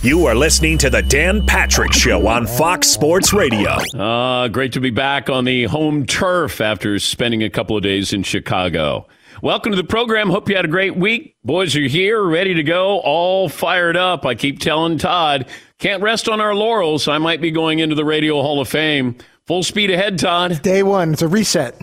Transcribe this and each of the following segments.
You are listening to the Dan Patrick Show on Fox Sports Radio. Uh, great to be back on the home turf after spending a couple of days in Chicago. Welcome to the program. Hope you had a great week. Boys are here, ready to go, all fired up. I keep telling Todd, can't rest on our laurels. I might be going into the Radio Hall of Fame. Full speed ahead, Todd. Day one. It's a reset.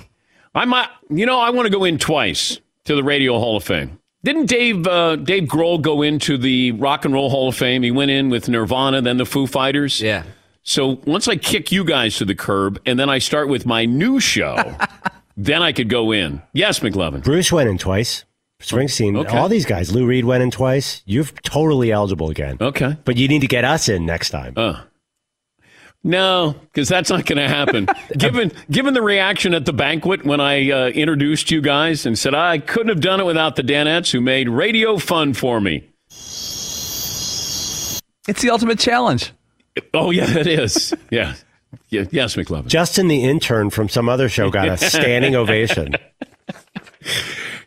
I might, you know, I want to go in twice to the Radio Hall of Fame. Didn't Dave uh, Dave Grohl go into the Rock and Roll Hall of Fame? He went in with Nirvana, then the Foo Fighters. Yeah. So once I kick you guys to the curb, and then I start with my new show, then I could go in. Yes, McLovin. Bruce went in twice. Springsteen, okay. all these guys. Lou Reed went in twice. You're totally eligible again. Okay. But you need to get us in next time. Uh. No, because that's not going to happen. given given the reaction at the banquet when I uh, introduced you guys and said I couldn't have done it without the Danettes who made radio fun for me. It's the ultimate challenge. Oh yeah, it is. yeah. yeah. Yes, McLovin. Justin, the intern from some other show, got a standing ovation.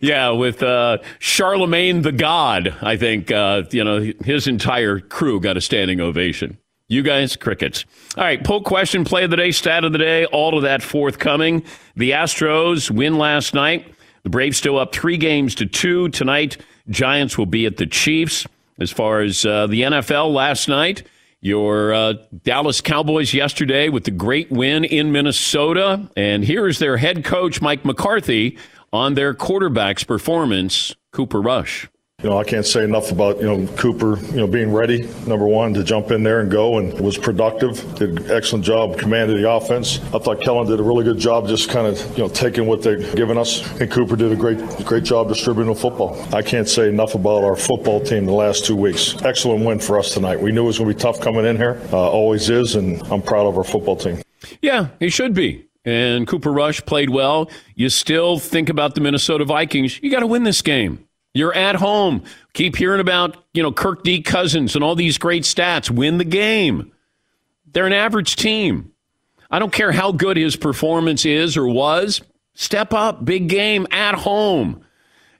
Yeah, with uh, Charlemagne the God, I think uh, you know his entire crew got a standing ovation. You guys, crickets. All right, poll question, play of the day, stat of the day, all of that forthcoming. The Astros win last night. The Braves still up three games to two. Tonight, Giants will be at the Chiefs. As far as uh, the NFL last night, your uh, Dallas Cowboys yesterday with the great win in Minnesota. And here is their head coach, Mike McCarthy, on their quarterback's performance, Cooper Rush. You know, I can't say enough about, you know, Cooper, you know, being ready, number one, to jump in there and go and was productive, did an excellent job, commanded the offense. I thought Kellen did a really good job just kind of, you know, taking what they've given us. And Cooper did a great, great job distributing the football. I can't say enough about our football team the last two weeks. Excellent win for us tonight. We knew it was going to be tough coming in here, uh, always is, and I'm proud of our football team. Yeah, he should be. And Cooper Rush played well. You still think about the Minnesota Vikings. You got to win this game. You're at home. Keep hearing about, you know, Kirk D. Cousins and all these great stats. Win the game. They're an average team. I don't care how good his performance is or was. Step up, big game at home.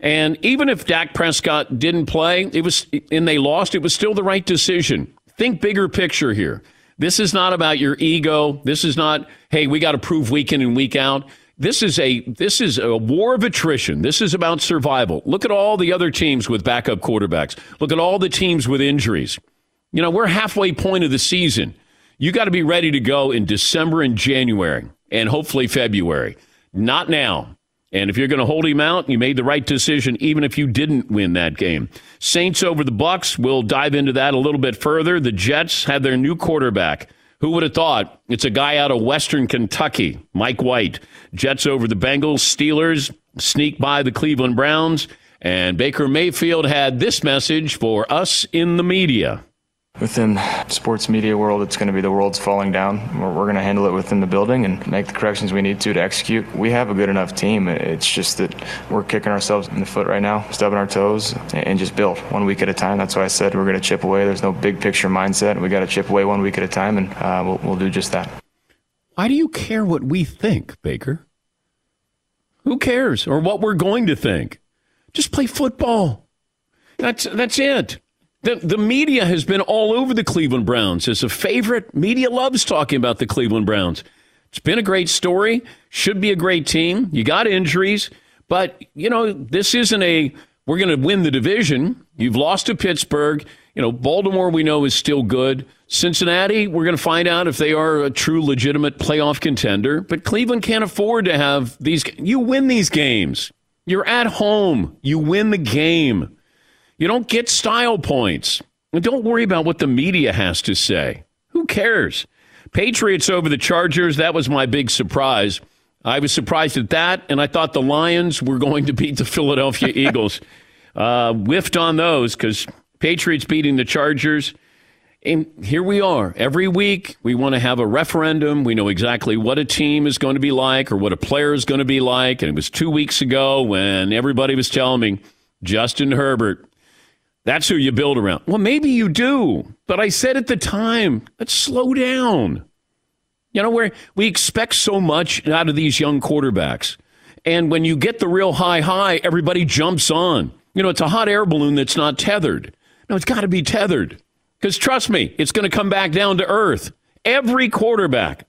And even if Dak Prescott didn't play, it was and they lost, it was still the right decision. Think bigger picture here. This is not about your ego. This is not, hey, we got to prove week in and week out. This is a this is a war of attrition. This is about survival. Look at all the other teams with backup quarterbacks. Look at all the teams with injuries. You know, we're halfway point of the season. You got to be ready to go in December and January and hopefully February. Not now. And if you're going to hold him out, you made the right decision even if you didn't win that game. Saints over the Bucks. We'll dive into that a little bit further. The Jets had their new quarterback. Who would have thought? It's a guy out of Western Kentucky, Mike White. Jets over the Bengals, Steelers, sneak by the Cleveland Browns. And Baker Mayfield had this message for us in the media. Within sports media world, it's going to be the world's falling down. We're, we're going to handle it within the building and make the corrections we need to to execute. We have a good enough team. It's just that we're kicking ourselves in the foot right now, stubbing our toes, and just build one week at a time. That's why I said we're going to chip away. There's no big picture mindset. We got to chip away one week at a time, and uh, we'll, we'll do just that. Why do you care what we think, Baker? Who cares or what we're going to think? Just play football. That's that's it. The, the media has been all over the Cleveland Browns as a favorite. Media loves talking about the Cleveland Browns. It's been a great story. Should be a great team. You got injuries, but you know this isn't a we're going to win the division. You've lost to Pittsburgh. You know Baltimore we know is still good. Cincinnati, we're going to find out if they are a true legitimate playoff contender. But Cleveland can't afford to have these. You win these games. You're at home. You win the game. You don't get style points. And don't worry about what the media has to say. Who cares? Patriots over the Chargers, that was my big surprise. I was surprised at that, and I thought the Lions were going to beat the Philadelphia Eagles. Uh, whiffed on those because Patriots beating the Chargers. And here we are. Every week, we want to have a referendum. We know exactly what a team is going to be like or what a player is going to be like. And it was two weeks ago when everybody was telling me Justin Herbert that's who you build around. Well, maybe you do. But I said at the time, let's slow down. You know, where we expect so much out of these young quarterbacks. And when you get the real high high, everybody jumps on. You know, it's a hot air balloon that's not tethered. No, it's got to be tethered. Because trust me, it's going to come back down to earth. Every quarterback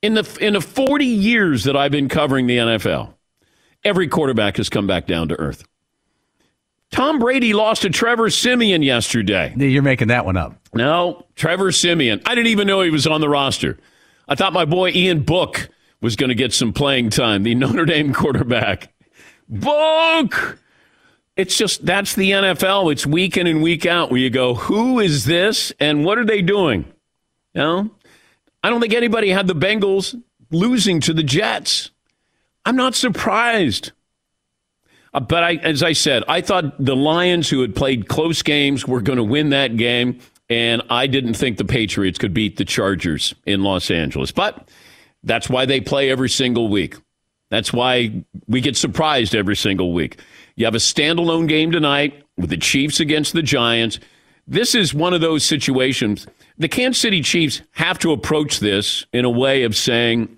in the in the 40 years that I've been covering the NFL, every quarterback has come back down to earth. Tom Brady lost to Trevor Siemian yesterday. You're making that one up. No, Trevor Siemian. I didn't even know he was on the roster. I thought my boy Ian Book was going to get some playing time, the Notre Dame quarterback. Book! It's just, that's the NFL. It's week in and week out where you go, who is this and what are they doing? You know? I don't think anybody had the Bengals losing to the Jets. I'm not surprised. Uh, but I, as I said, I thought the Lions, who had played close games, were going to win that game. And I didn't think the Patriots could beat the Chargers in Los Angeles. But that's why they play every single week. That's why we get surprised every single week. You have a standalone game tonight with the Chiefs against the Giants. This is one of those situations. The Kansas City Chiefs have to approach this in a way of saying,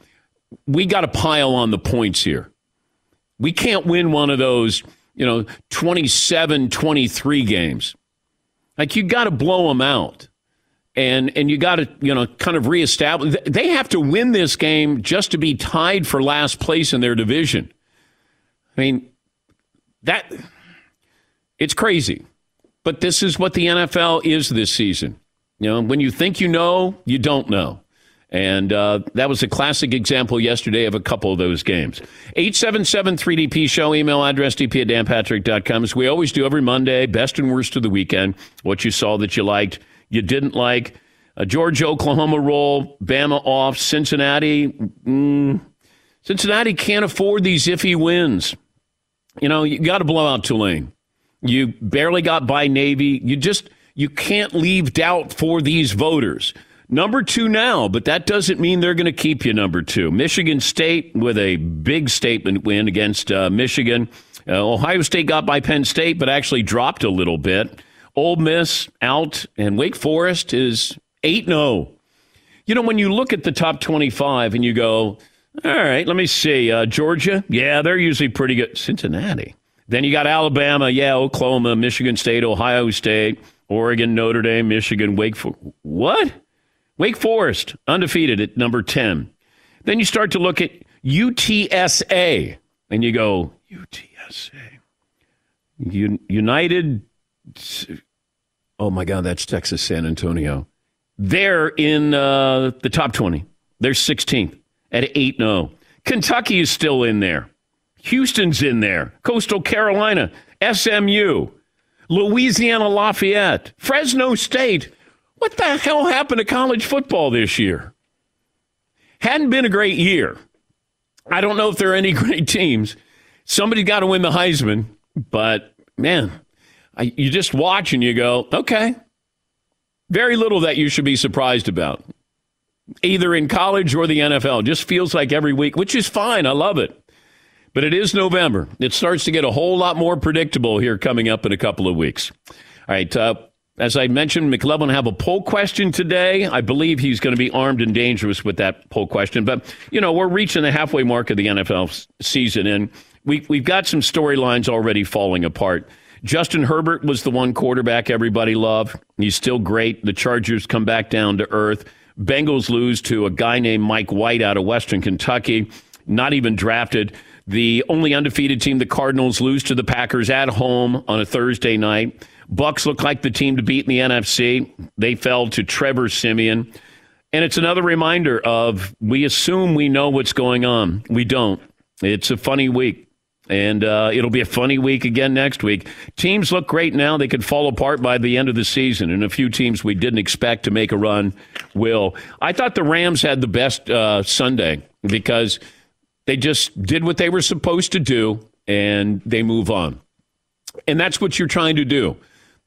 we got to pile on the points here. We can't win one of those, you know, 27 23 games. Like you got to blow them out. And and you got to, you know, kind of reestablish they have to win this game just to be tied for last place in their division. I mean, that it's crazy. But this is what the NFL is this season. You know, when you think you know, you don't know. And uh, that was a classic example yesterday of a couple of those games. 877 3DP Show, email address dp at danpatrick.com. As we always do every Monday, best and worst of the weekend, what you saw that you liked, you didn't like. Uh, Georgia, Oklahoma roll, Bama off, Cincinnati. Mm, Cincinnati can't afford these iffy wins. You know, you got to blow out Tulane. You barely got by Navy. You just, you can't leave doubt for these voters. Number two now, but that doesn't mean they're going to keep you number two. Michigan State with a big statement win against uh, Michigan. Uh, Ohio State got by Penn State, but actually dropped a little bit. Ole Miss out, and Wake Forest is 8 0. You know, when you look at the top 25 and you go, all right, let me see. Uh, Georgia, yeah, they're usually pretty good. Cincinnati. Then you got Alabama, yeah, Oklahoma, Michigan State, Ohio State, Oregon, Notre Dame, Michigan, Wake Forest. What? Wake Forest, undefeated at number 10. Then you start to look at UTSA, and you go, UTSA. United, oh my God, that's Texas San Antonio. They're in uh, the top 20. They're 16th at 8 0. Kentucky is still in there. Houston's in there. Coastal Carolina, SMU, Louisiana Lafayette, Fresno State. What the hell happened to college football this year? Hadn't been a great year. I don't know if there are any great teams. Somebody's got to win the Heisman, but man, I, you just watch and you go, okay. Very little that you should be surprised about, either in college or the NFL. Just feels like every week, which is fine. I love it. But it is November. It starts to get a whole lot more predictable here coming up in a couple of weeks. All right. Uh, as I mentioned, McLovin have a poll question today. I believe he's going to be armed and dangerous with that poll question. But, you know, we're reaching the halfway mark of the NFL season, and we, we've got some storylines already falling apart. Justin Herbert was the one quarterback everybody loved. He's still great. The Chargers come back down to earth. Bengals lose to a guy named Mike White out of Western Kentucky, not even drafted. The only undefeated team, the Cardinals, lose to the Packers at home on a Thursday night. Bucks look like the team to beat in the NFC. They fell to Trevor Siemian. And it's another reminder of we assume we know what's going on. We don't. It's a funny week. And uh, it'll be a funny week again next week. Teams look great now. They could fall apart by the end of the season. And a few teams we didn't expect to make a run will. I thought the Rams had the best uh, Sunday because they just did what they were supposed to do and they move on. And that's what you're trying to do.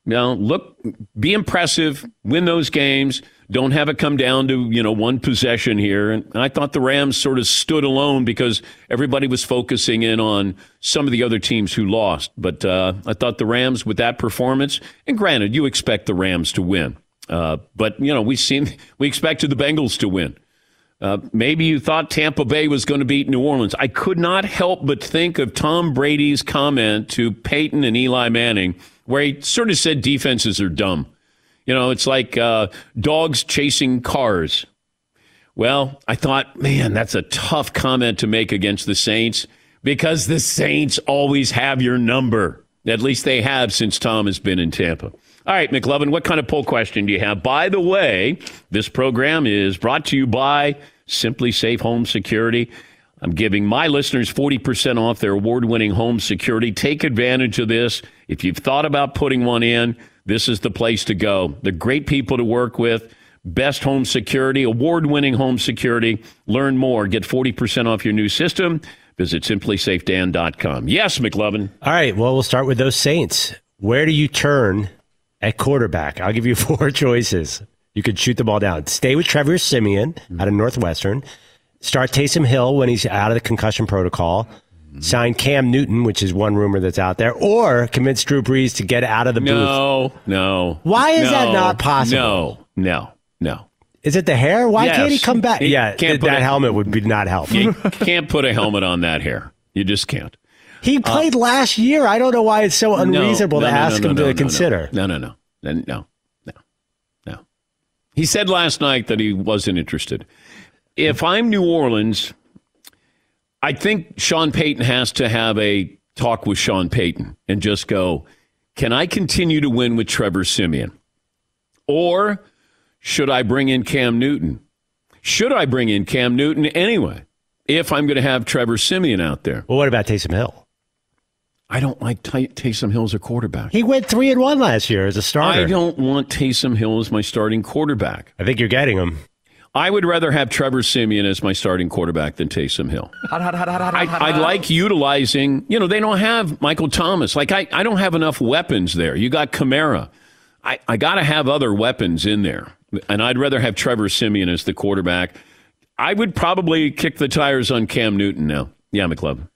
Now, look, be impressive, win those games. Don't have it come down to, you know, one possession here. And I thought the Rams sort of stood alone because everybody was focusing in on some of the other teams who lost. But uh, I thought the Rams, with that performance, and granted, you expect the Rams to win. Uh, but, you know, we seen, we expected the Bengals to win. Uh, maybe you thought Tampa Bay was going to beat New Orleans. I could not help but think of Tom Brady's comment to Peyton and Eli Manning – where he sort of said defenses are dumb. You know, it's like uh, dogs chasing cars. Well, I thought, man, that's a tough comment to make against the Saints because the Saints always have your number. At least they have since Tom has been in Tampa. All right, McLovin, what kind of poll question do you have? By the way, this program is brought to you by SimpliSafe Home Security. I'm giving my listeners 40% off their award winning home security. Take advantage of this. If you've thought about putting one in, this is the place to go. The great people to work with, best home security, award winning home security. Learn more. Get 40% off your new system. Visit simplysafedan.com. Yes, McLovin. All right. Well, we'll start with those Saints. Where do you turn at quarterback? I'll give you four choices. You could shoot them all down. Stay with Trevor Siemian out of Northwestern. Start Taysom Hill when he's out of the concussion protocol. Sign Cam Newton, which is one rumor that's out there, or convince Drew Brees to get out of the no, booth. No, no. Why is no, that not possible? No, no, no. Is it the hair? Why yes. can't he come back? He yeah, that a, helmet would be not help. You can't put a helmet on that hair. You just can't. He played uh, last year. I don't know why it's so unreasonable no, no, to ask him to consider. No, no, no, no, no, no, no. He said last night that he wasn't interested if I'm New Orleans, I think Sean Payton has to have a talk with Sean Payton and just go, can I continue to win with Trevor Siemian? Or should I bring in Cam Newton? Should I bring in Cam Newton anyway if I'm going to have Trevor Siemian out there? Well, what about Taysom Hill? I don't like Ty- Taysom Hill as a quarterback. He went three and one last year as a starter. I don't want Taysom Hill as my starting quarterback. I think you're getting him. I would rather have Trevor Siemian as my starting quarterback than Taysom Hill. I, I like utilizing, you know, they don't have Michael Thomas. Like, I, I don't have enough weapons there. You got Kamara. I, I got to have other weapons in there. And I'd rather have Trevor Siemian as the quarterback. I would probably kick the tires on Cam Newton now. Yeah, McLovin.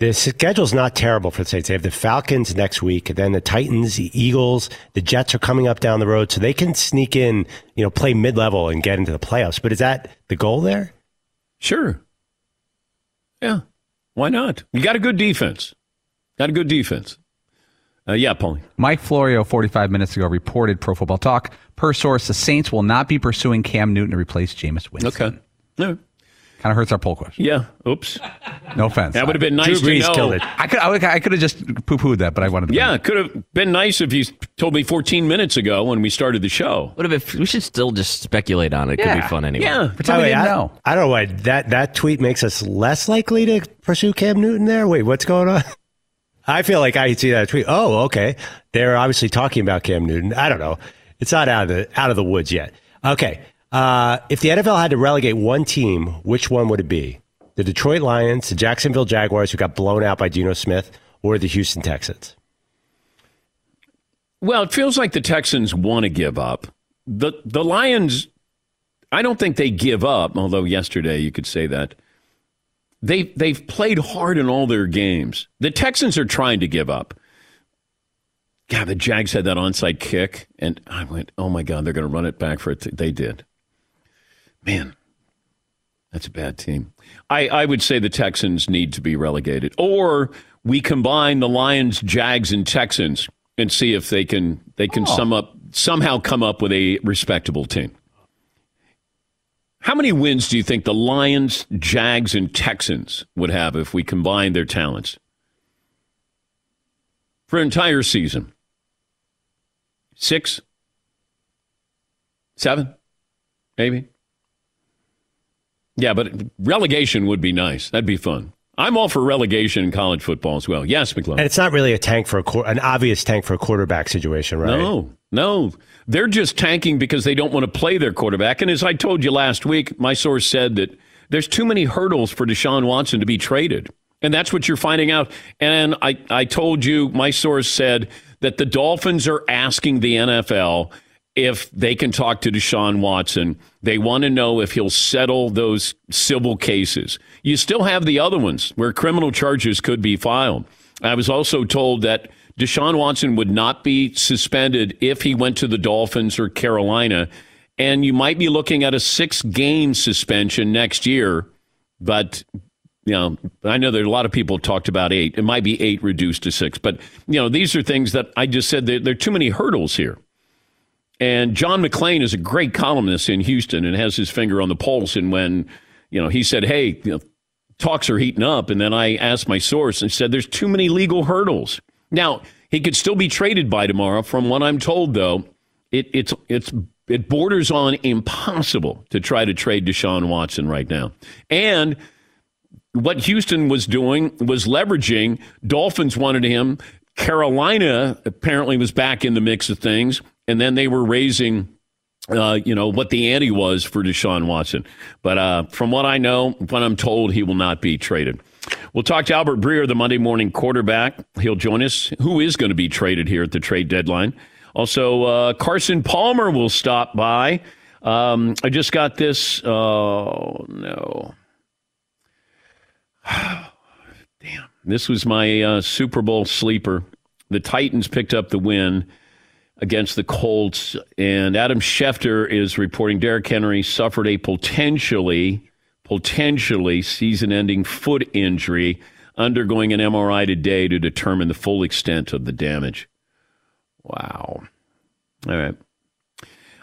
The schedule's not terrible for the Saints. They have the Falcons next week, then the Titans, the Eagles, the Jets are coming up down the road, so they can sneak in, you know, play mid level and get into the playoffs. But is that the goal there? Sure. Yeah. Why not? You got a good defense. Got a good defense. Uh, yeah, Paulie. Mike Florio, 45 minutes ago, reported Pro Football Talk. Per source, the Saints will not be pursuing Cam Newton to replace Jameis Winston. Okay. Kind of hurts our poll question. Yeah. Oops. No offense. That would have been nice Drew Brees to know. Killed it. I could. I, could have just poo pooed that, but I wanted. to Yeah, it could have been nice if you told me 14 minutes ago when we started the show. Would have been. We should still just speculate on it. It yeah. could be fun anyway. Yeah. Pretend we didn't I, know. I don't know why that that tweet makes us less likely to pursue Cam Newton. There. Wait, what's going on? I feel like I see that tweet. Oh, okay. They're obviously talking about Cam Newton. I don't know. It's not out of the out of the woods yet. Okay. Uh, if the NFL had to relegate one team, which one would it be? the Detroit Lions, the Jacksonville Jaguars, who got blown out by Geno Smith, or the Houston Texans? Well, it feels like the Texans want to give up. The the Lions I don't think they give up, although yesterday you could say that. They they've played hard in all their games. The Texans are trying to give up. God, the Jags had that onside kick, and I went, "Oh my God, they're going to run it back for it." They did. Man, that's a bad team. I, I would say the Texans need to be relegated, or we combine the Lions, Jags, and Texans and see if they can they can oh. sum up somehow come up with a respectable team. How many wins do you think the Lions, Jags, and Texans would have if we combined their talents for an entire season? Six? Seven? Maybe? Yeah, but relegation would be nice. That'd be fun. I'm all for relegation in college football as well. Yes, McClellan. And it's not really a tank for a an obvious tank for a quarterback situation, right? No, no. They're just tanking because they don't want to play their quarterback. And as I told you last week, my source said that there's too many hurdles for Deshaun Watson to be traded. And that's what you're finding out. And I, I told you, my source said that the Dolphins are asking the NFL if they can talk to Deshaun Watson. They want to know if he'll settle those civil cases. You still have the other ones where criminal charges could be filed. I was also told that Deshaun Watson would not be suspended if he went to the Dolphins or Carolina. And you might be looking at a six game suspension next year. But, you know, I know there are a lot of people talked about eight. It might be eight reduced to six. But, you know, these are things that I just said there, there are too many hurdles here. And John McClain is a great columnist in Houston and has his finger on the pulse. And when, you know, he said, hey, you know, talks are heating up. And then I asked my source and said, there's too many legal hurdles. Now, he could still be traded by tomorrow. From what I'm told, though, it, it's, it's, it borders on impossible to try to trade Deshaun Watson right now. And what Houston was doing was leveraging. Dolphins wanted him. Carolina apparently was back in the mix of things and then they were raising uh, you know, what the ante was for Deshaun Watson. But uh, from what I know, what I'm told, he will not be traded. We'll talk to Albert Breer, the Monday morning quarterback. He'll join us. Who is going to be traded here at the trade deadline? Also, uh, Carson Palmer will stop by. Um, I just got this. Oh, no. Damn. This was my uh, Super Bowl sleeper. The Titans picked up the win against the Colts. And Adam Schefter is reporting Derrick Henry suffered a potentially, potentially season ending foot injury, undergoing an MRI today to determine the full extent of the damage. Wow. All right.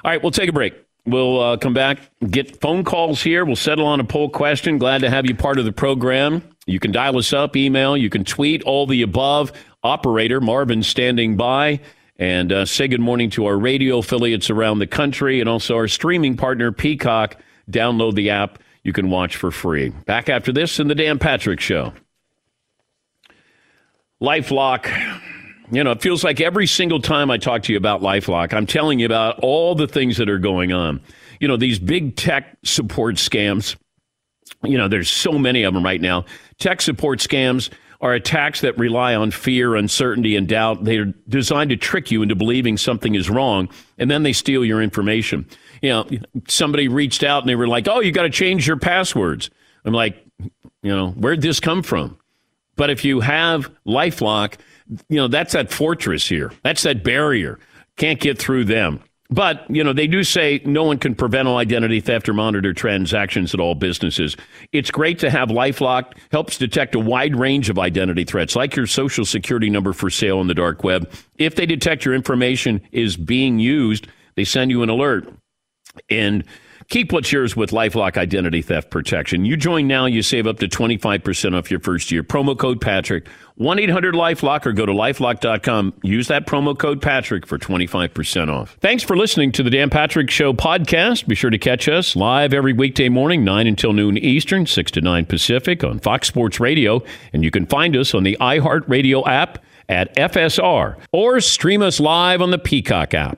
All right, we'll take a break. We'll uh, come back, get phone calls here. We'll settle on a poll question. Glad to have you part of the program. You can dial us up, email, you can tweet, all the above. Operator Marvin standing by. And uh, say good morning to our radio affiliates around the country and also our streaming partner, Peacock. Download the app. You can watch for free. Back after this in the Dan Patrick Show. Lifelock. You know, it feels like every single time I talk to you about Lifelock, I'm telling you about all the things that are going on. You know, these big tech support scams. You know, there's so many of them right now. Tech support scams are attacks that rely on fear, uncertainty, and doubt. They're designed to trick you into believing something is wrong, and then they steal your information. You know, somebody reached out and they were like, "Oh, you got to change your passwords." I'm like, you know, where'd this come from? But if you have LifeLock, you know that's that fortress here. That's that barrier. Can't get through them. But, you know, they do say no one can prevent all identity theft or monitor transactions at all businesses. It's great to have Lifelock, helps detect a wide range of identity threats, like your social security number for sale on the dark web. If they detect your information is being used, they send you an alert. And Keep what's yours with Lifelock Identity Theft Protection. You join now, you save up to 25% off your first year. Promo code Patrick, 1 800 Lifelock, or go to lifelock.com. Use that promo code Patrick for 25% off. Thanks for listening to the Dan Patrick Show podcast. Be sure to catch us live every weekday morning, 9 until noon Eastern, 6 to 9 Pacific on Fox Sports Radio. And you can find us on the iHeartRadio app at FSR or stream us live on the Peacock app.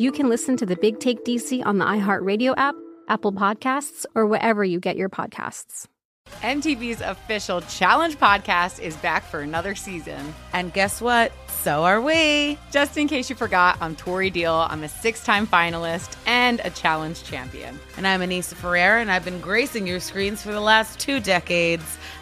you can listen to the Big Take DC on the iHeartRadio app, Apple Podcasts, or wherever you get your podcasts. MTV's official Challenge podcast is back for another season. And guess what? So are we. Just in case you forgot, I'm Tori Deal. I'm a six time finalist and a challenge champion. And I'm Anissa Ferreira, and I've been gracing your screens for the last two decades.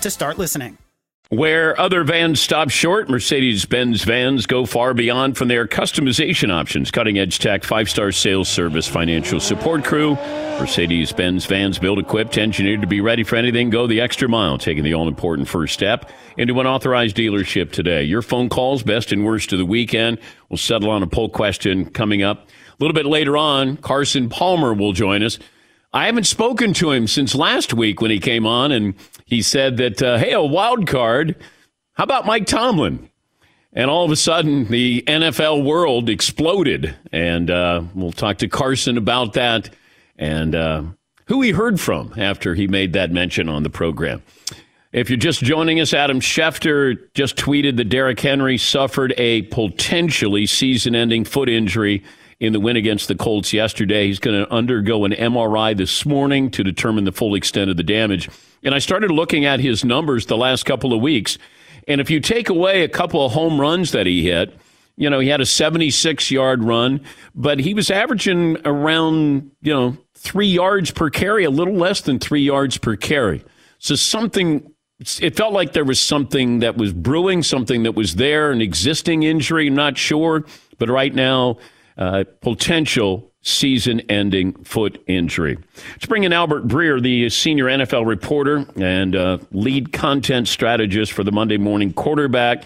to start listening. Where other vans stop short, Mercedes Benz vans go far beyond from their customization options, cutting edge tech, five star sales service, financial support crew. Mercedes Benz vans built, equipped, engineered to be ready for anything. Go the extra mile, taking the all important first step into an authorized dealership today. Your phone calls, best and worst of the weekend. We'll settle on a poll question coming up. A little bit later on, Carson Palmer will join us. I haven't spoken to him since last week when he came on, and he said that, uh, hey, a wild card. How about Mike Tomlin? And all of a sudden, the NFL world exploded. And uh, we'll talk to Carson about that and uh, who he heard from after he made that mention on the program. If you're just joining us, Adam Schefter just tweeted that Derrick Henry suffered a potentially season ending foot injury in the win against the Colts yesterday. He's going to undergo an MRI this morning to determine the full extent of the damage. And I started looking at his numbers the last couple of weeks. And if you take away a couple of home runs that he hit, you know, he had a 76 yard run, but he was averaging around, you know, three yards per carry, a little less than three yards per carry. So something, it felt like there was something that was brewing, something that was there, an existing injury, not sure. But right now, uh, potential season ending foot injury. Let's bring in Albert Breer, the senior NFL reporter and uh, lead content strategist for the Monday morning quarterback.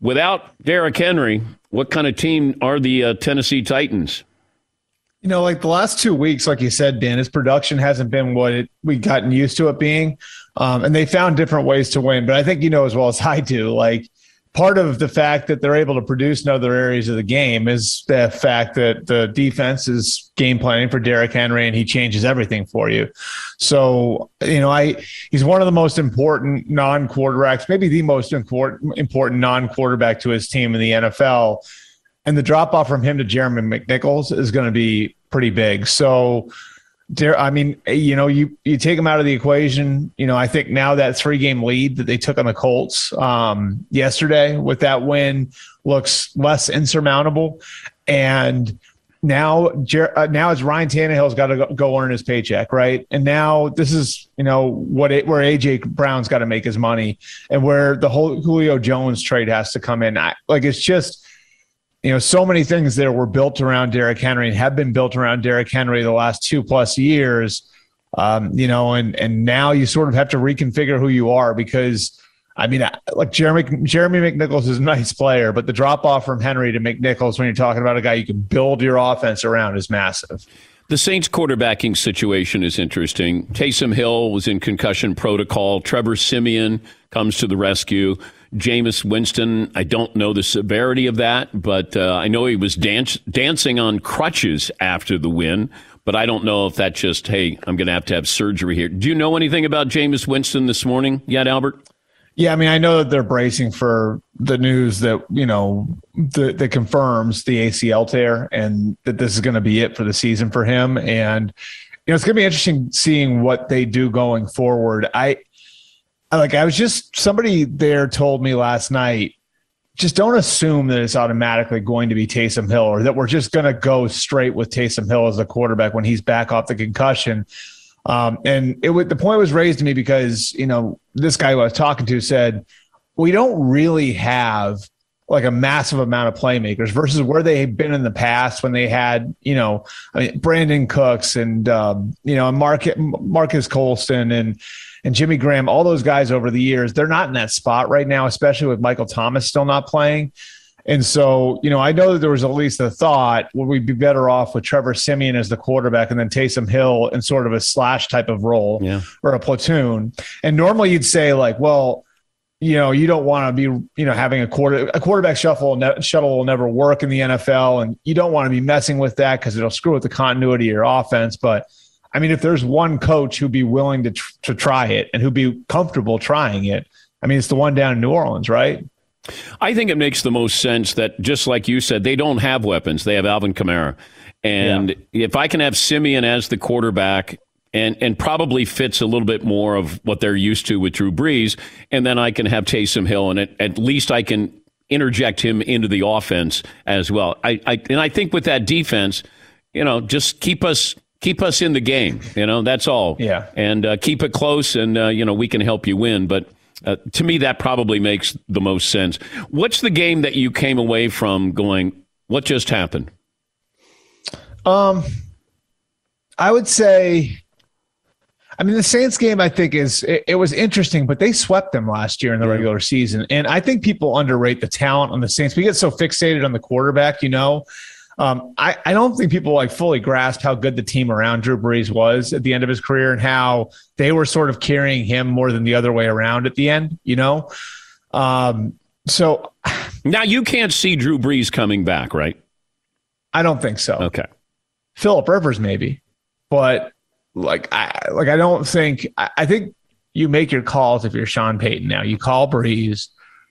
Without Derrick Henry, what kind of team are the uh, Tennessee Titans? You know, like the last two weeks, like you said, Dan, his production hasn't been what it, we gotten used to it being. Um, and they found different ways to win. But I think you know as well as I do, like part of the fact that they're able to produce in other areas of the game is the fact that the defense is game planning for Derrick Henry and he changes everything for you. So, you know, I he's one of the most important non-quarterbacks, maybe the most important important non-quarterback to his team in the NFL. And the drop off from him to Jeremy McNichols is going to be pretty big. So, there, I mean, you know, you you take them out of the equation. You know, I think now that three game lead that they took on the Colts um, yesterday with that win looks less insurmountable, and now uh, now it's Ryan Tannehill's got to go, go, earn his paycheck, right? And now this is you know what it, where AJ Brown's got to make his money, and where the whole Julio Jones trade has to come in. I, like it's just you know, so many things there were built around Derrick Henry and have been built around Derrick Henry the last two plus years. Um, you know, and and now you sort of have to reconfigure who you are because I mean, like Jeremy Jeremy McNichols is a nice player, but the drop off from Henry to McNichols when you're talking about a guy you can build your offense around is massive. The Saints quarterbacking situation is interesting. Taysom Hill was in concussion protocol. Trevor Siemian comes to the rescue. Jameis Winston, I don't know the severity of that, but uh, I know he was dance, dancing on crutches after the win. But I don't know if that's just, hey, I'm going to have to have surgery here. Do you know anything about Jameis Winston this morning yet, Albert? Yeah, I mean, I know that they're bracing for the news that you know that, that confirms the ACL tear and that this is going to be it for the season for him. And you know, it's going to be interesting seeing what they do going forward. I like I was just somebody there told me last night just don't assume that it's automatically going to be Taysom Hill or that we're just going to go straight with Taysom Hill as the quarterback when he's back off the concussion. Um, and it would, the point was raised to me because, you know, this guy who I was talking to said, we don't really have like a massive amount of playmakers versus where they had been in the past when they had, you know, I mean, Brandin Cooks and, um, you know, Mark, Marques Colston and, and Jimmy Graham, all those guys over the years, they're not in that spot right now, especially with Michael Thomas still not playing. And so, you know, I know that there was at least a thought would we be better off with Trevor Siemian as the quarterback and then Taysom Hill in sort of a slash type of role yeah. or a platoon. And normally you'd say, like, well, you know, you don't want to be, you know, having a quarter a quarterback shuffle ne- shuttle will never work in the NFL, and you don't want to be messing with that because it'll screw with the continuity of your offense. But I mean, if there's one coach who'd be willing to tr- to try it and who'd be comfortable trying it, I mean, it's the one down in New Orleans, right? I think it makes the most sense that just like you said, they don't have weapons. They have Alvin Kamara. And yeah. if I can have Siemian as the quarterback and and probably fits a little bit more of what they're used to with Drew Brees, and then I can have Taysom Hill, and at, at least I can interject him into the offense as well. I, I and I think with that defense, you know, just keep us keep us in the game. You know, that's all. Yeah. And uh, keep it close, and uh, you know we can help you win. But uh, to me, that probably makes the most sense. What's the game that you came away from going? What just happened? Um, I would say. I mean, the Saints game, I think, is it, it, was interesting, but they swept them last year in the regular season. And I think people underrate the talent on the Saints. We get so fixated on the quarterback, you know. Um, I, I don't think people like fully grasp how good the team around Drew Brees was at the end of his career and how they were sort of carrying him more than the other way around at the end, you know? Um, so now you can't see Drew Brees coming back, right? I don't think so. Okay. Philip Rivers, maybe, but like, I, like, I don't think, I, I think you make your calls if you're Sean Payton now. You call Brees,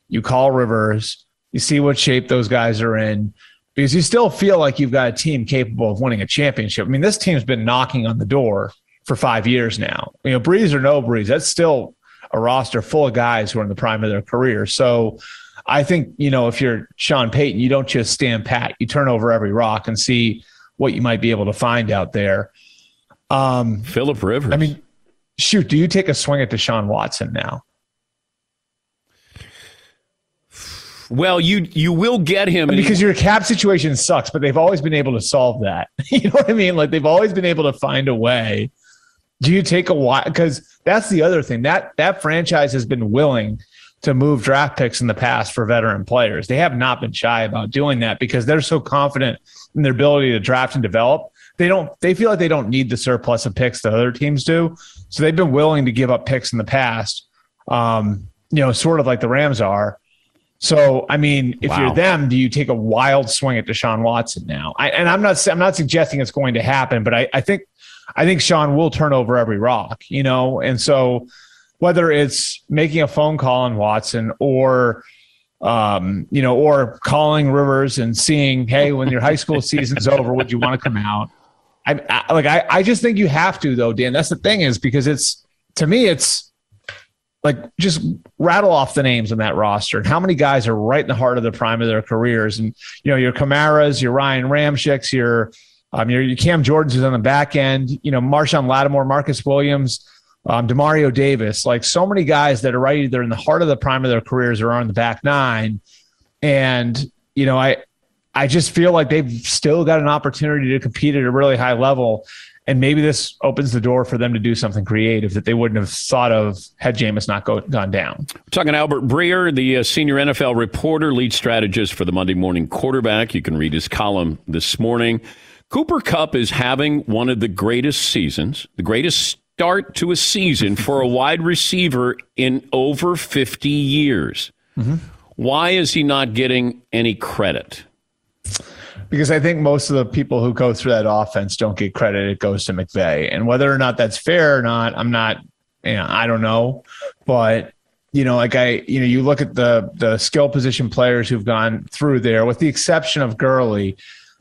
you call Rivers, you see what shape those guys are in because you still feel like you've got a team capable of winning a championship. I mean, this team's been knocking on the door for five years now. You know, Brees or no Brees, that's still a roster full of guys who are in the prime of their career. So I think, you know, if you're Sean Payton, you don't just stand pat. You turn over every rock and see what you might be able to find out there. Um, Philip Rivers. I mean, shoot, do you take a swing at Deshaun Watson now? Well, you you will get him because your cap situation sucks, but they've always been able to solve that. you know what I mean? Like they've always been able to find a way. Do you take a while? Because that's the other thing that that franchise has been willing to move draft picks in the past for veteran players. They have not been shy about doing that because they're so confident in their ability to draft and develop. They don't. They feel like they don't need the surplus of picks that other teams do. So they've been willing to give up picks in the past. Um, you know, sort of like the Rams are. So, I mean, if wow. you're them, do you take a wild swing at Deshaun Watson now? I, and I'm not, I'm not suggesting it's going to happen, but I, I think, I think Sean will turn over every rock, you know, and so whether it's making a phone call on Watson or, um, you know, or calling Rivers and seeing, hey, when your high school season's over, would you want to come out? I, I like, I, I just think you have to, though, Dan. That's the thing is because it's to me, it's like just rattle off the names on that roster and how many guys are right in the heart of the prime of their careers. And you know, your Kamaras, your Ryan Ramczyks, your um, your, your Cam Jordans is on the back end. You know, Marshon Lattimore, Marcus Williams um, Demario Davis, like so many guys that are right either in the heart of the prime of their careers or on the back nine. And, you know, I, I just feel like they've still got an opportunity to compete at a really high level. And maybe this opens the door for them to do something creative that they wouldn't have thought of had Jameis not go, gone down. We're talking to Albert Breer, the uh, senior NFL reporter, lead strategist for the Monday Morning Quarterback. You can read his column this morning. Cooper Kupp is having one of the greatest seasons, the greatest start to a season for a wide receiver in over 50 years. Mm-hmm. Why is he not getting any credit? Because I think most of the people who go through that offense don't get credit. It goes to McVay. And whether or not that's fair or not, I'm not, you know, I don't know. But, you know, like I, you know, you look at the the skill position players who've gone through there, with the exception of Gurley,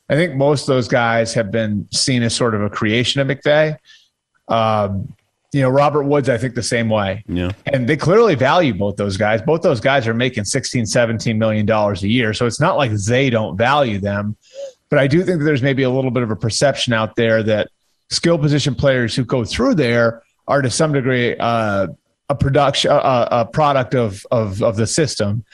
I think most of those guys have been seen as sort of a creation of McVay. Um, you know, Robert Woods, I think the same way. Yeah. And they clearly value both those guys. Both those guys are making 16, 17 million dollars a year. So it's not like they don't value them. But I do think that there's maybe a little bit of a perception out there that skill position players who go through there are to some degree uh, a production, uh, a product of, of of the system,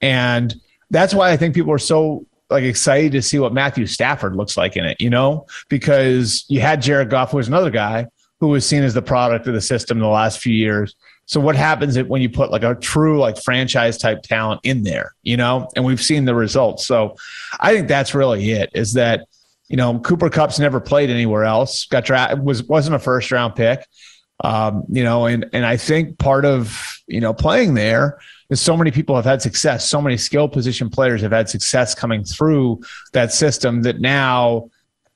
and that's why I think people are so like excited to see what Matthew Stafford looks like in it. You know, because you had Jared Goff, who was another guy who was seen as the product of the system in the last few years. So what happens when you put like a true like franchise type talent in there, you know? And we've seen the results. So I think that's really it is that you know Cooper Kupp's never played anywhere else. Got drafted was wasn't a first round pick. Um, you know, and and I think part of you know playing there is so many people have had success. So many skill position players have had success coming through that system that now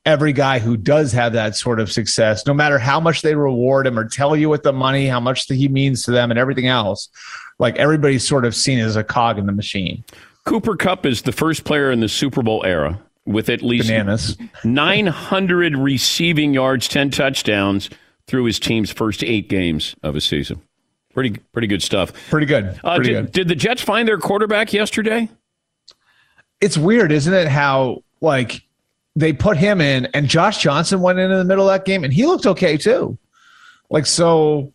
every guy who does have that sort of success, no matter how much they reward him or tell you with the money, how much he means to them and everything else, like everybody's sort of seen as a cog in the machine. Cooper Kupp is the first player in the Super Bowl era with at least Bananas. 900 receiving yards, 10 touchdowns through his team's first eight games of a season. Pretty, pretty good stuff. Pretty good. Uh, pretty did, good. did the Jets find their quarterback yesterday? It's weird, isn't it? How like they put him in, and Josh Johnson went in in the middle of that game, and he looked okay too. Like so,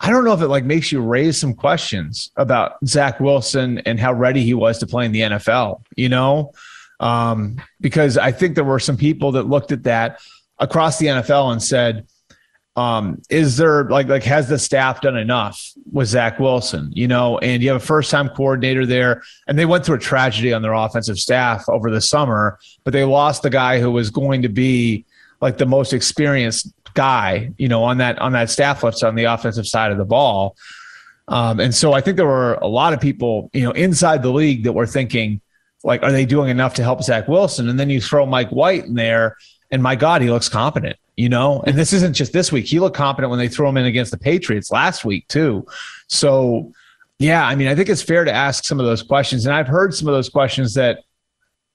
I don't know if it like makes you raise some questions about Zach Wilson and how ready he was to play in the NFL. You know, um, because I think there were some people that looked at that across the NFL and said, um, is there like like has the staff done enough with Zach Wilson? You know, and you have a first time coordinator there, and they went through a tragedy on their offensive staff over the summer, but they lost the guy who was going to be like the most experienced guy, you know, on that on that staff left on the offensive side of the ball. Um, and so I think there were a lot of people, you know, inside the league that were thinking, like, are they doing enough to help Zach Wilson? And then you throw Mike White in there, and my God, he looks competent you know, and this isn't just this week. He looked competent when they threw him in against the Patriots last week, too. So, yeah, I mean, I think it's fair to ask some of those questions. And I've heard some of those questions that,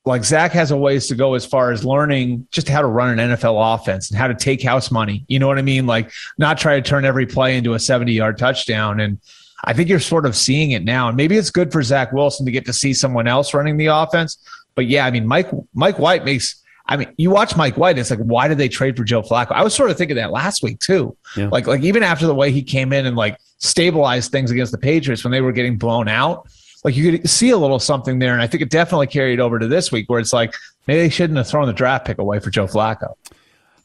like, Zach has a ways to go as far as learning just how to run an NFL offense and how to take house money. You know what I mean? Like, not try to turn every play into a 70 yard touchdown. And, I think you're sort of seeing it now. And maybe it's good for Zach Wilson to get to see someone else running the offense. But yeah, I mean, Mike Mike White makes I mean, you watch Mike White, it's like, why did they trade for Joe Flacco? I was sort of thinking that last week too. Yeah. Like, like even after the way he came in and like stabilized things against the Patriots when they were getting blown out, like you could see a little something there. And I think it definitely carried over to this week where it's like maybe they shouldn't have thrown the draft pick away for Joe Flacco.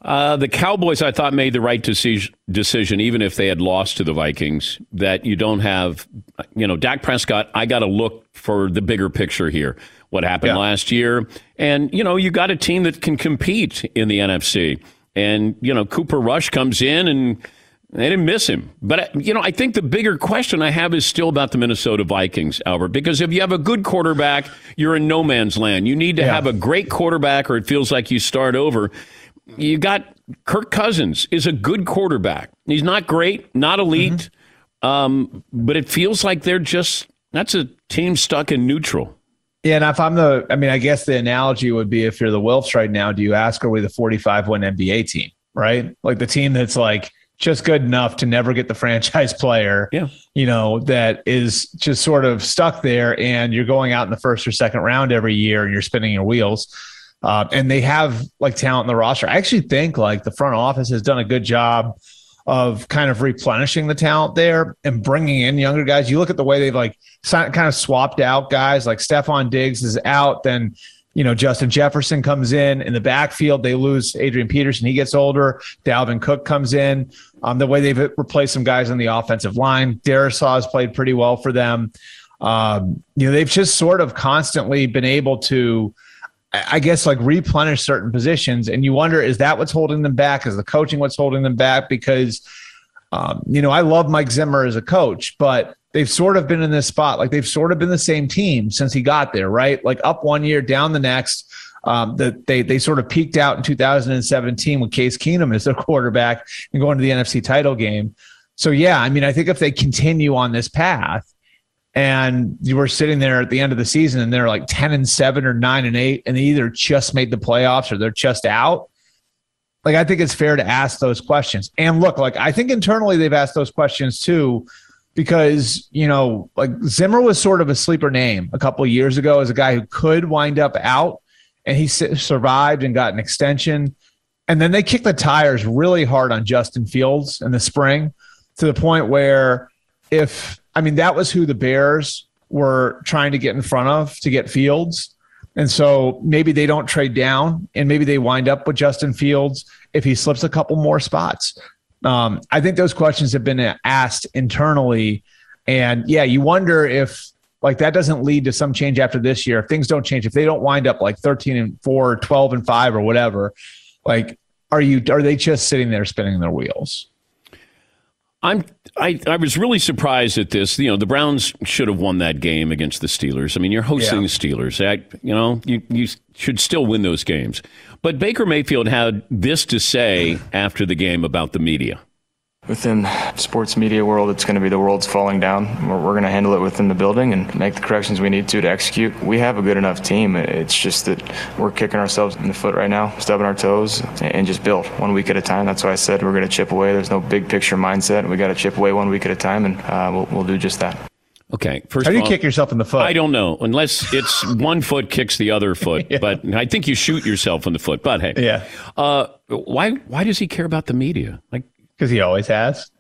Uh, the Cowboys, I thought, made the right decision, decision, even if they had lost to the Vikings, that you don't have, you know, Dak Prescott. I got to look for the bigger picture here. What happened yeah. last year? And, you know, you got a team that can compete in the NFC. And, you know, Cooper Rush comes in and they didn't miss him. But, you know, I think the bigger question I have is still about the Minnesota Vikings, Albert, because if you have a good quarterback, you're in no man's land. You need to yeah. have a great quarterback or it feels like you start over. You got Kirk Cousins is a good quarterback. He's not great, not elite, mm-hmm. um, but it feels like they're just, that's a team stuck in neutral. Yeah, and if I'm the, I mean, I guess the analogy would be if you're the Wilfs right now, do you ask are we the 45 win NBA team, right? Like the team that's like, just good enough to never get the franchise player, yeah. you know, that is just sort of stuck there and you're going out in the first or second round every year and you're spinning your wheels. Uh, and they have like talent in the roster. I actually think like the front office has done a good job of kind of replenishing the talent there and bringing in younger guys. You look at the way they've like kind of swapped out guys like Stefon Diggs is out, then you know, Justin Jefferson comes in in the backfield. They lose Adrian Peterson. He gets older. Dalvin Cook comes in. Um, the way they've replaced some guys on the offensive line. Darrisaw has played pretty well for them. Um, you know, they've just sort of constantly been able to, I guess, like replenish certain positions. And you wonder, is that what's holding them back? Is the coaching what's holding them back? Because, um, you know, I love Mike Zimmer as a coach, but they've sort of been in this spot. Like they've sort of been the same team since he got there, right? Like up one year, down the next. Um, that they they sort of peaked out in 2017 with Case Keenum as their quarterback and going to the NFC title game. So yeah, I mean, I think if they continue on this path, and you were sitting there at the end of the season and they're like 10 and 7 or 9 and 8 and they either just made the playoffs or they're just out. Like i think it's fair to ask those questions. And look like i think internally they've asked those questions too because you know like Zimmer was sort of a sleeper name a couple years ago as a guy who could wind up out and he survived and got an extension. And then they kicked the tires really hard on Justin Fields in the spring to the point where if I mean that was who the Bears were trying to get in front of to get Fields and so maybe they don't trade down and maybe they wind up with Justin Fields if he slips a couple more spots um, I think those questions have been asked internally. And yeah, you wonder if like that doesn't lead to some change after this year. If things don't change, if they don't wind up like 13 and 4, 12 and 5 or whatever, like are you are they just sitting there spinning their wheels? I'm I, I was really surprised at this. You know, the Browns should have won that game against the Steelers. I mean, you're hosting yeah. the Steelers. I, you know, you you should still win those games. But Baker Mayfield had this to say after the game about the media. Within sports media world, it's going to be the world's falling down. We're, we're going to handle it within the building and make the corrections we need to to execute. We have a good enough team. It's just that we're kicking ourselves in the foot right now, stubbing our toes, and just build one week at a time. That's why I said we're going to chip away. There's no big picture mindset. We got to chip away one week at a time, and uh, we'll, we'll do just that. Okay. First How do you all, kick yourself in the foot? I don't know, unless it's one foot kicks the other foot. yeah. But I think you shoot yourself in the foot. But hey, yeah. Uh, why? Why does he care about the media? Like, because he always has.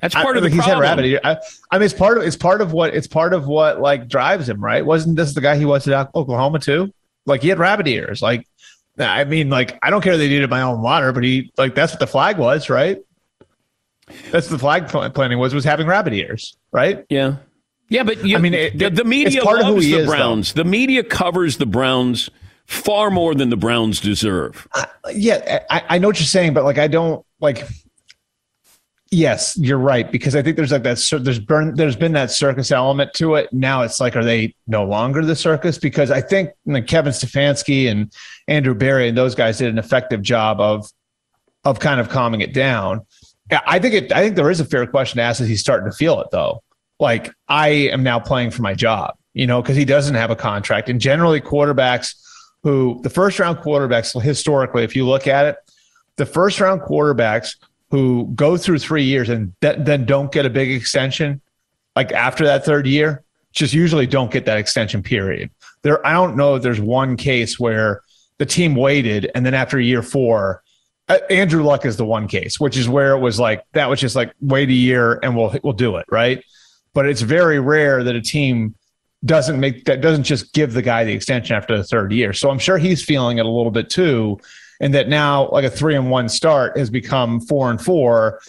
That's part I, of the he's problem. Had rabbit I, I, mean, it's part of it's part of what it's part of what like drives him, right? Wasn't this the guy he was at Oklahoma too? Like he had rabbit ears. Like, I mean, like I don't care they needed my own water, but he like that's what the flag was, right? That's the flag planning was was having rabbit ears, right? Yeah. Yeah, but you, I mean, it, the, the, media loves the is, Browns. Though. The media covers the Browns far more than the Browns deserve. Uh, yeah, I, I, know what you're saying, but like, I don't like. Yes, you're right because I think there's like that. There's burn. There's been that circus element to it. Now it's like, are they no longer the circus? Because I think Kevin Stefanski and Andrew Berry and those guys did an effective job of of kind of calming it down. I think it. I think there is a fair question to ask: Is he starting to feel it though? like I am now playing for my job, you know, because he doesn't have a contract. And generally, quarterbacks who the first round quarterbacks, historically, if you look at it, the first round quarterbacks who go through three years and th- then don't get a big extension, like after that third year, just usually don't get that extension period. There, I don't know if there's one case where the team waited and then after year four, uh, Andrew Luck is the one case, which is where it was like that was just like wait a year and we'll we'll do it right but it's very rare that a team doesn't make that doesn't just give the guy the extension after the third year. So I'm sure he's feeling it a little bit too. And that now like a three and one start has become four and four.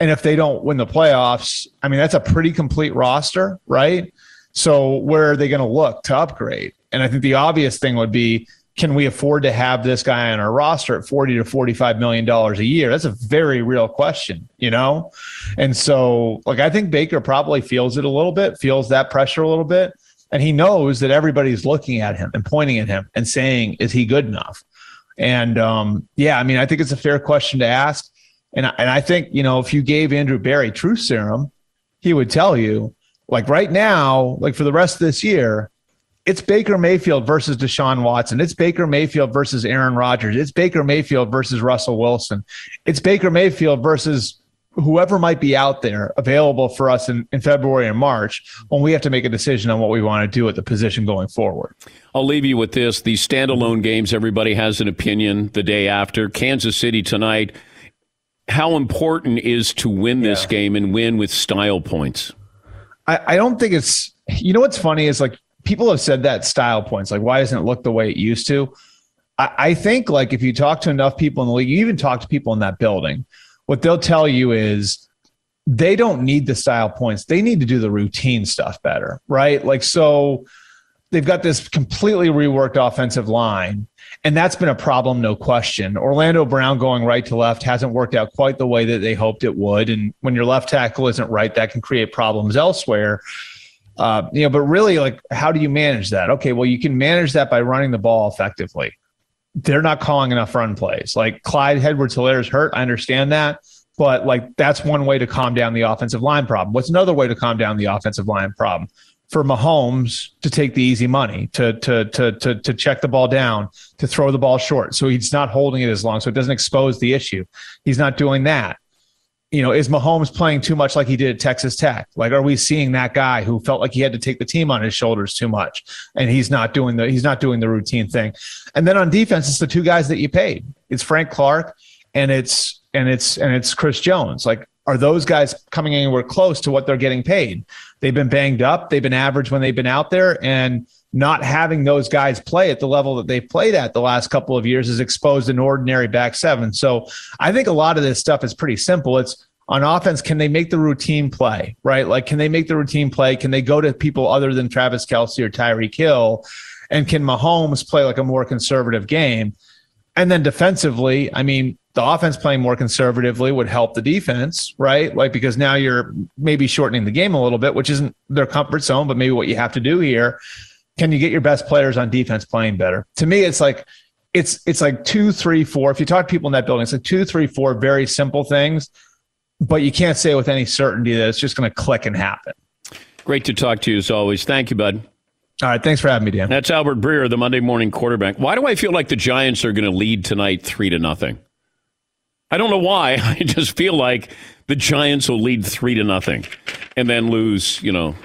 And if they don't win the playoffs, I mean, that's a pretty complete roster, right? So where are they going to look to upgrade? And I think the obvious thing would be can we afford to have this guy on our roster at 40 to 45 million dollars a year that's a very real question you know and so like i think baker probably feels it a little bit feels that pressure a little bit and he knows that everybody's looking at him and pointing at him and saying is he good enough and um, yeah i mean i think it's a fair question to ask and, and i think you know if you gave andrew berry truth serum he would tell you like right now like for the rest of this year it's Baker Mayfield versus Deshaun Watson. It's Baker Mayfield versus Aaron Rodgers. It's Baker Mayfield versus Russell Wilson. It's Baker Mayfield versus whoever might be out there available for us in, in February and March when we have to make a decision on what we want to do at the position going forward. I'll leave you with this. These standalone games, everybody has an opinion the day after. Kansas City tonight. How important is to win this yeah. game and win with style points? I, I don't think it's you know what's funny is like people have said that style points, like why doesn't it look the way it used to? I, I think like if you talk to enough people in the league, you even talk to people in that building, what they'll tell you is they don't need the style points. They need to do the routine stuff better, right? Like so they've got this completely reworked offensive line. And that's been a problem, no question. Orlando Brown going right to left hasn't worked out quite the way that they hoped it would. And when your left tackle isn't right, that can create problems elsewhere. Uh, you know, but really, like, how do you manage that? Okay, well, you can manage that by running the ball effectively. They're not calling enough run plays. Like Clyde Edwards Helaire is hurt. I understand that. But like that's one way to calm down the offensive line problem. What's another way to calm down the offensive line problem? For Mahomes to take the easy money, to to to to to check the ball down, to throw the ball short, so he's not holding it as long, so it doesn't expose the issue. He's not doing that you know, is Mahomes playing too much like he did at Texas Tech? Like, are we seeing that guy who felt like he had to take the team on his shoulders too much, and he's not doing the he's not doing the routine thing? And then on defense, it's the two guys that you paid. It's Frank Clark, and it's and it's and it's Chris Jones. Like, are those guys coming anywhere close to what they're getting paid? They've been banged up. They've been average when they've been out there, and not having those guys play at the level that they've played at the last couple of years has exposed an ordinary back seven. So I think a lot of this stuff is pretty simple. It's on offense, can they make the routine play, right? Like, can they make the routine play? Can they go to people other than Travis Kelce or Tyreek Hill? And can Mahomes play like a more conservative game? And then defensively, I mean, the offense playing more conservatively would help the defense, right? Like, because now you're maybe shortening the game a little bit, which isn't their comfort zone, but maybe what you have to do here can you get your best players on defense playing better? To me, it's like it's it's like two, three, four. If you talk to people in that building, it's like two, three, four very simple things, but you can't say with any certainty that it's just going to click and happen. Great to talk to you as always. Thank you, bud. All right, thanks for having me, Dan. That's Albert Breer, the Monday morning quarterback. Why do I feel like the Giants are going to lead tonight three to nothing? I don't know why. I just feel like the Giants will lead three to nothing and then lose, you know,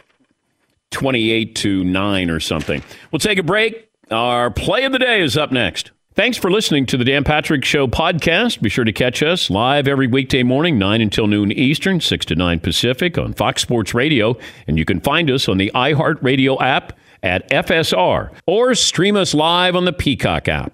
28 to 9 or something. We'll take a break. Our play of the day is up next. Thanks for listening to the Dan Patrick Show podcast. Be sure to catch us live every weekday morning, 9 until noon Eastern, 6 to 9 Pacific on Fox Sports Radio. And you can find us on the iHeartRadio app at FSR or stream us live on the Peacock app.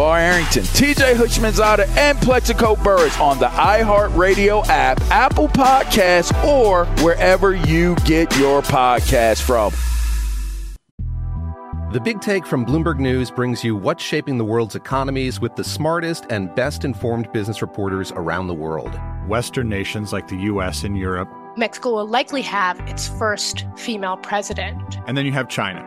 Arrington, TJ Houshmandzadeh, and Plaxico Burress on the iHeartRadio app, Apple Podcasts, or wherever you get your podcast from. The Big Take from Bloomberg News brings you what's shaping the world's economies with the smartest and best informed business reporters around the world. Western nations like the U.S. and Europe. Mexico will likely have its first female president. And then you have China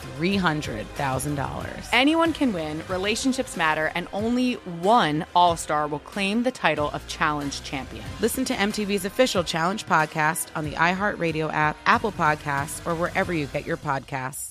$300,000. Anyone can win, relationships matter, and only one All Star will claim the title of Challenge Champion. Listen to MTV's official Challenge podcast on the iHeartRadio app, Apple Podcasts, or wherever you get your podcasts.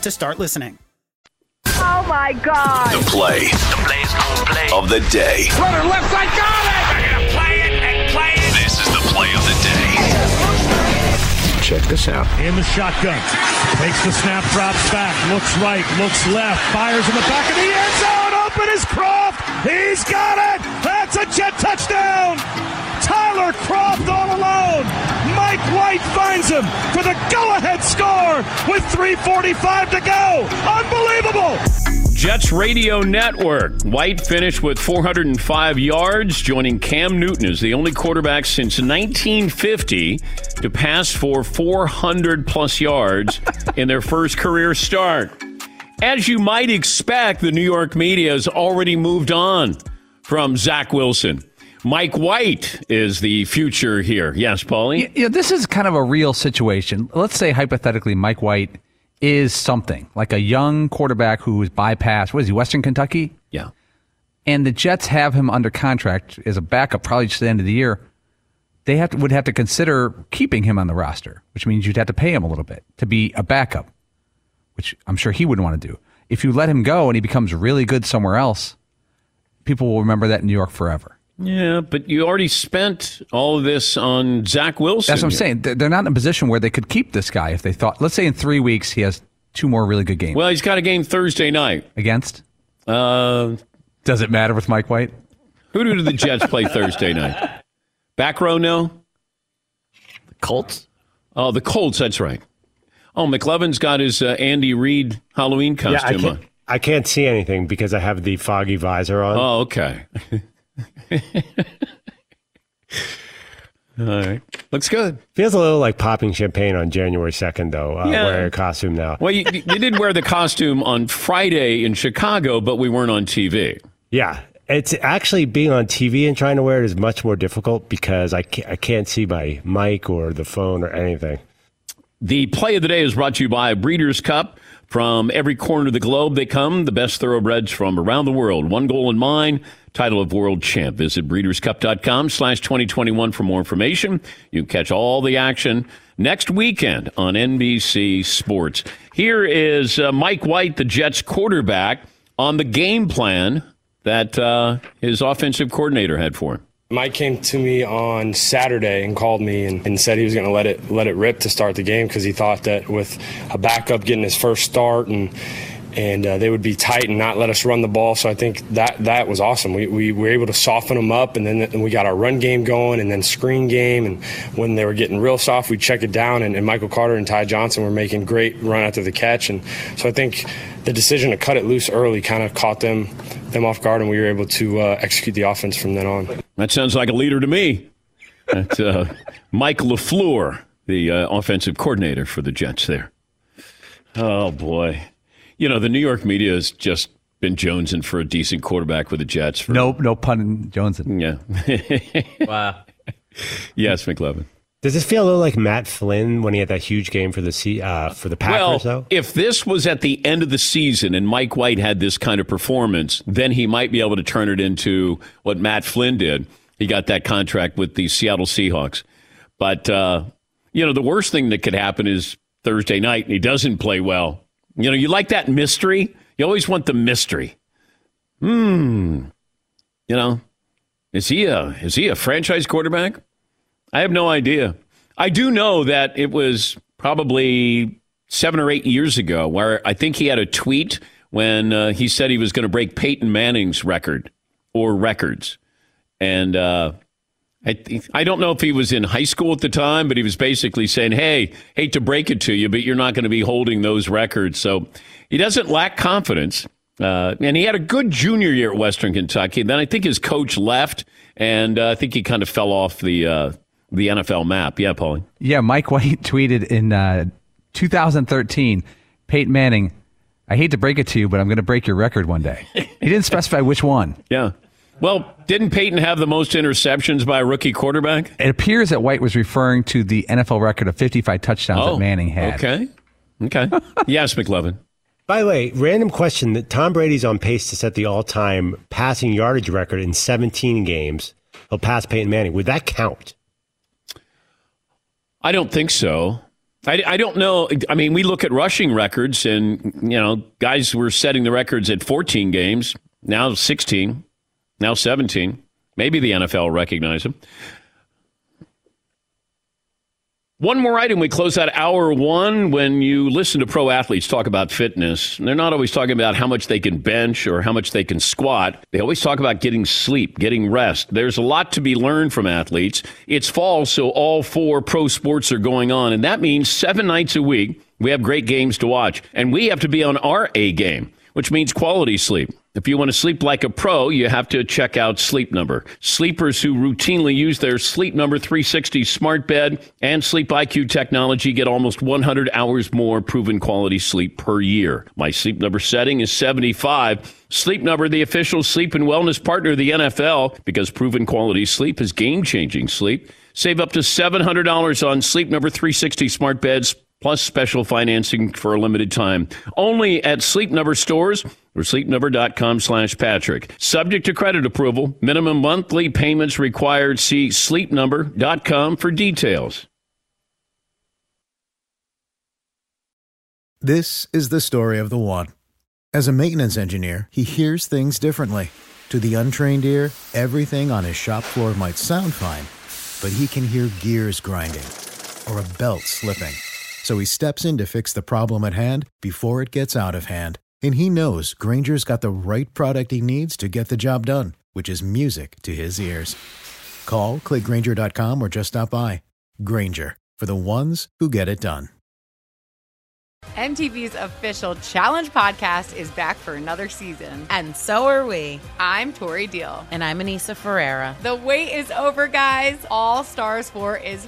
to start listening. Oh my God. The play. The play's gonna play. Of the day. Runner left side, got it! They're gonna play it and play it. This is the play of the day. Check this out. In the shotgun. Takes the snap, drops back, looks right, looks left, fires in the back of the end zone. Open is Kroft. He's got it. That's a jet touchdown. Tyler Kroft all alone. Mike White finds him for the go-ahead score with 3:45 to go. Unbelievable. Jets Radio Network. White finished with 405 yards, joining Cam Newton as the only quarterback since 1950 to pass for 400 plus yards in their first career start. As you might expect, the New York media has already moved on from Zach Wilson. Mike White is the future here. Yes, Paulie? Yeah, this is kind of a real situation. Let's say hypothetically Mike White is something like a young quarterback who was bypassed. What is he, Western Kentucky? Yeah. And the Jets have him under contract as a backup, probably just the end of the year. They have to, would have to consider keeping him on the roster, which means you'd have to pay him a little bit to be a backup, which I'm sure he wouldn't want to do. If you let him go and he becomes really good somewhere else, people will remember that in New York forever. Yeah, but you already spent all of this on Zach Wilson. That's what I'm saying. They're not in a position where they could keep this guy if they thought. Let's say in three weeks he has two more really good games. Well, he's got a game Thursday night against. Uh, Does it matter with Mike White? Who do the Jets play Thursday night? Back row, no. The Colts. Oh, the Colts. That's right. Oh, McLovin's got his uh, Andy Reid Halloween Yeah, I costume on. I can't see anything because I have the foggy visor on. Oh, okay. All right. Looks good. Feels a little like popping champagne on January 2nd, though, uh, Yeah. wearing a costume now. Well, you, you did wear the costume on Friday in Chicago, but we weren't on TV. Yeah. It's actually being on TV and trying to wear it is much more difficult because I can't, I can't see my mic or the phone or anything. The play of the day is brought to you by Breeders' Cup. From every corner of the globe, they come, the best thoroughbreds from around the world. One goal in mind, title of world champ. Visit breederscup.com slash 2021 for more information. You catch all the action next weekend on NBC Sports. Here is uh, Mike White, the Jets quarterback, on the game plan that uh, his offensive coordinator had for him. Mike came to me on Saturday and called me and, and said he was going to let it let it rip to start the game because he thought that with a backup getting his first start and and uh, they would be tight and not let us run the ball. So I think that that was awesome. We, we were able to soften them up, and then we got our run game going, and then screen game. And when they were getting real soft, we check it down. And, and Michael Carter and Ty Johnson were making great run after the catch. And so I think the decision to cut it loose early kind of caught them them off guard, and we were able to uh, execute the offense from then on. That sounds like a leader to me. That's uh, Mike LaFleur, the uh, offensive coordinator for the Jets there. Oh, boy. You know, the New York media has just been jonesing for a decent quarterback with the Jets. For, No, no pun in Jonesing. Yeah. wow. yes, McLovin. Does this feel a little like Matt Flynn when he had that huge game for the C, uh, for the Packers, well, though? if this was at the end of the season and Mike White had this kind of performance, then he might be able to turn it into what Matt Flynn did. He got that contract with the Seattle Seahawks. But, uh, you know, the worst thing that could happen is Thursday night and he doesn't play well. You know, you like that mystery? You always want the mystery. Hmm. You know, is he a is he a franchise quarterback? I have no idea. I do know that it was probably seven or eight years ago where I think he had a tweet when uh, he said he was going to break Peyton Manning's record or records. And uh, I, th- I don't know if he was in high school at the time, but he was basically saying, hey, hate to break it to you, but you're not going to be holding those records. So he doesn't lack confidence. Uh, and he had a good junior year at Western Kentucky. Then I think his coach left, and uh, I think he kind of fell off the uh, the NFL map. Yeah, Paulie. Yeah, Mike White tweeted in uh, 2013, Peyton Manning, I hate to break it to you, but I'm going to break your record one day. he didn't specify which one. Yeah. Well, didn't Peyton have the most interceptions by a rookie quarterback? It appears that White was referring to the NFL record of 55 touchdowns that oh, Manning had. Okay. Okay. yes, McLovin. By the way, random question: that Tom Brady's on pace to set the all-time passing yardage record in 17 games. He'll pass Peyton Manning. Would that count? I don't think so. I, I don't know. I mean, we look at rushing records, and you know, guys were setting the records at 14 games, now 16, now 17. Maybe the NFL will recognize him. One more item. We close out hour one. When you listen to pro athletes talk about fitness, they're not always talking about how much they can bench or how much they can squat. They always talk about getting sleep, getting rest. There's a lot to be learned from athletes. It's fall, so all four pro sports are going on. And that means seven nights a week, we have great games to watch. And we have to be on our A game, which means quality sleep. If you want to sleep like a pro, you have to check out Sleep Number. Sleepers who routinely use their Sleep Number 360 smart bed and Sleep IQ technology get almost 100 hours more proven quality sleep per year. My Sleep Number setting is 75. Sleep Number, the official sleep and wellness partner of the NFL, because proven quality sleep is game changing sleep. Save up to $700 on Sleep Number 360 smart beds plus special financing for a limited time. Only at Sleep Number stores or sleepnumber.com slash Patrick. Subject to credit approval, minimum monthly payments required. See sleepnumber.com for details. This is the story of the one. As a maintenance engineer, he hears things differently. To the untrained ear, everything on his shop floor might sound fine, but he can hear gears grinding or a belt slipping. So he steps in to fix the problem at hand before it gets out of hand. And he knows Grainger's got the right product he needs to get the job done, which is music to his ears. Call, clickgrainger.com, or just stop by. Grainger, for the ones who get it done. MTV's official Challenge podcast is back for another season. And so are we. I'm Tori Deal. And I'm Anissa Ferreira. The wait is over, guys. All Stars 4 is